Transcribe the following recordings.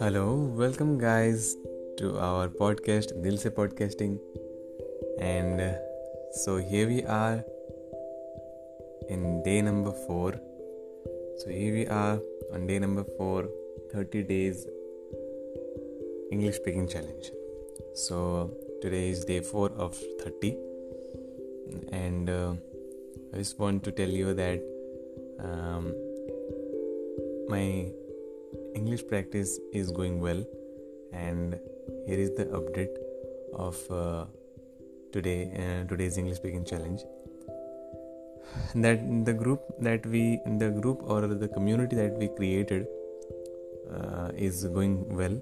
Hello welcome guys to our podcast Dil Se Podcasting and uh, so here we are in day number 4 so here we are on day number 4 30 days English speaking challenge so today is day 4 of 30 and uh, I just want to tell you that um, my English practice is going well, and here is the update of uh, today uh, today's English speaking challenge. That the group that we the group or the community that we created uh, is going well.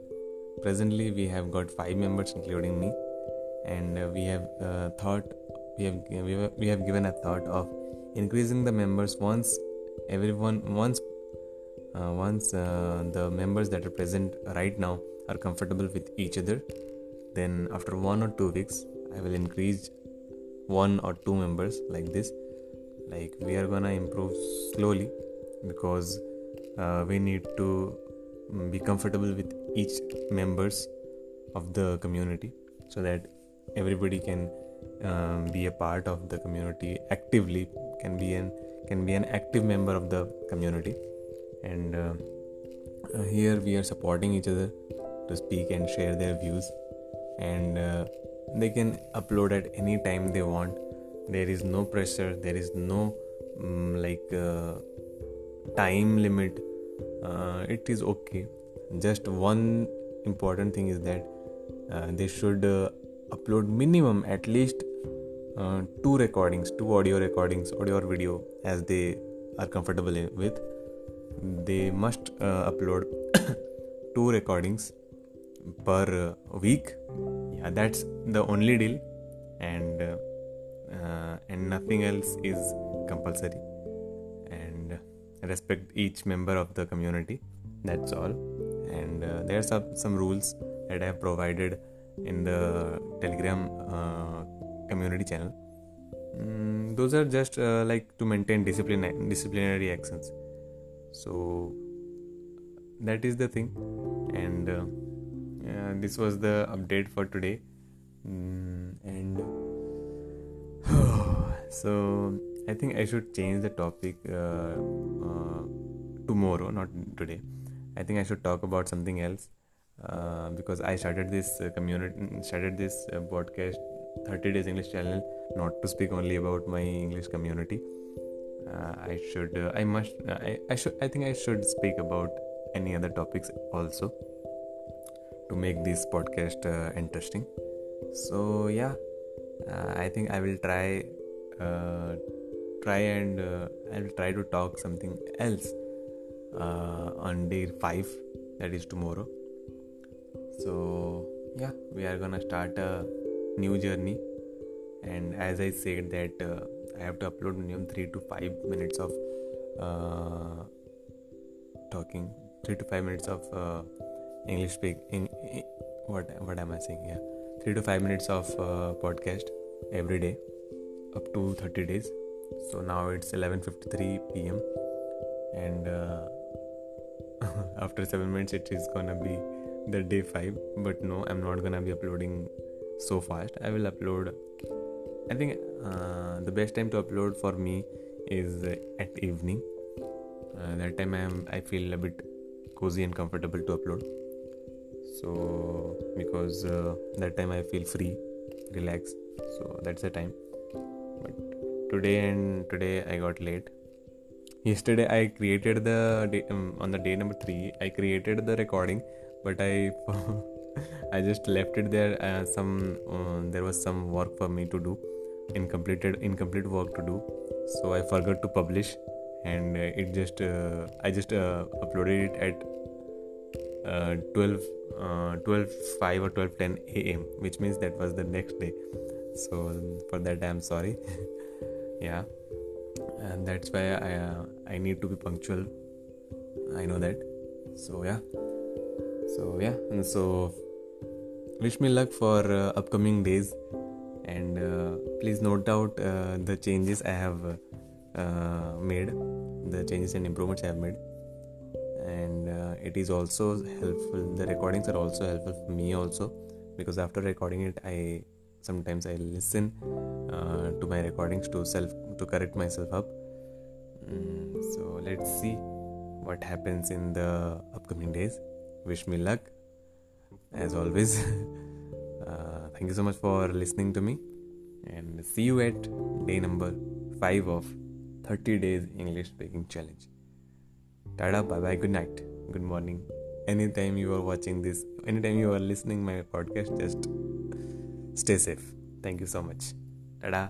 Presently, we have got five members, including me, and we have uh, thought we have we have, we have given a thought of increasing the members once everyone once uh, once uh, the members that are present right now are comfortable with each other then after one or two weeks i will increase one or two members like this. Like we are gonna improve slowly because uh, we need to mm, be comfortable with each members of the community so that everybody can um, be a part of the community actively can be an can be an active member of the community. And uh, uh, here we are supporting each other to speak and share their views. And uh, they can upload at any time they want. There is no pressure there is no um, like uh, time limit. Uh, it is okay. Just one important thing is that uh, they should upload minimum at least two recordings two audio recordings audio or video as they are comfortable with. They must uh, upload two recordings per week. Yeah that's the only deal. And uh, uh, and nothing else is compulsory. And respect each member of the community. That's all. And uh, there are some, some rules that i have provided in the telegram uh, community channel. Mm, those are just uh, like to maintain discipline disciplinary actions. So that is the thing. And uh, this was the update for today. Mm, and so i think i should change the topic uh, uh, tomorrow not today. I think i should talk about something else uh, because i started this uh, community started this podcast 30 days english channel not to speak only about my english community. Uh, I should uh, I must uh, I, I should I think I should speak about any other topics also to make this podcast uh, interesting. So yeah uh, I think I will try uh, try and I will try to talk something else on day 5 that is tomorrow so yeah we are gonna start a new journey and as I said that I have to upload minimum three to five minutes of uh, talking, three to five minutes of uh, English speaking. What what am I saying? Yeah, three to five minutes of uh, podcast every day, up to thirty days. So now it's 11:53 p.m. and uh, after seven minutes it is gonna be the day five. But no, I'm not gonna be uploading so fast. I will upload I think uh, the best time to upload for me is at evening. Uh, that time I am I feel a bit cozy and comfortable to upload. So because uh, that time I feel free, relaxed. So that's the time. But today and today I got late. Yesterday I created the day, um, on the day number three. I created the recording, but I. I just left it there. Uh, some uh, there was some work for me to do, incompleted incomplete work to do. So i forgot to publish and uh, it just uh, i just uh, uploaded it at uh, 12 uh, 12 5 or 12 10 am which means that was the next day. So for that i'm sorry. Yeah. And that's why i i need to be punctual. I know that. So yeah so yeah and so wish me luck for upcoming days. And uh, please note out uh, the changes I have uh, uh, made the changes and improvements i have made. And uh, it is also helpful the recordings are also helpful for me also because after recording it i sometimes i listen uh, to my recordings to self to correct myself up. Mm, so let's see what happens in the upcoming days wish me luck as always. Uh, thank you so much for listening to me and see you at day number 5 of 30 days english speaking challenge. Tada bye bye good night good morning. Anytime you are watching this anytime you are listening my podcast just stay safe. Thank you so much. Tada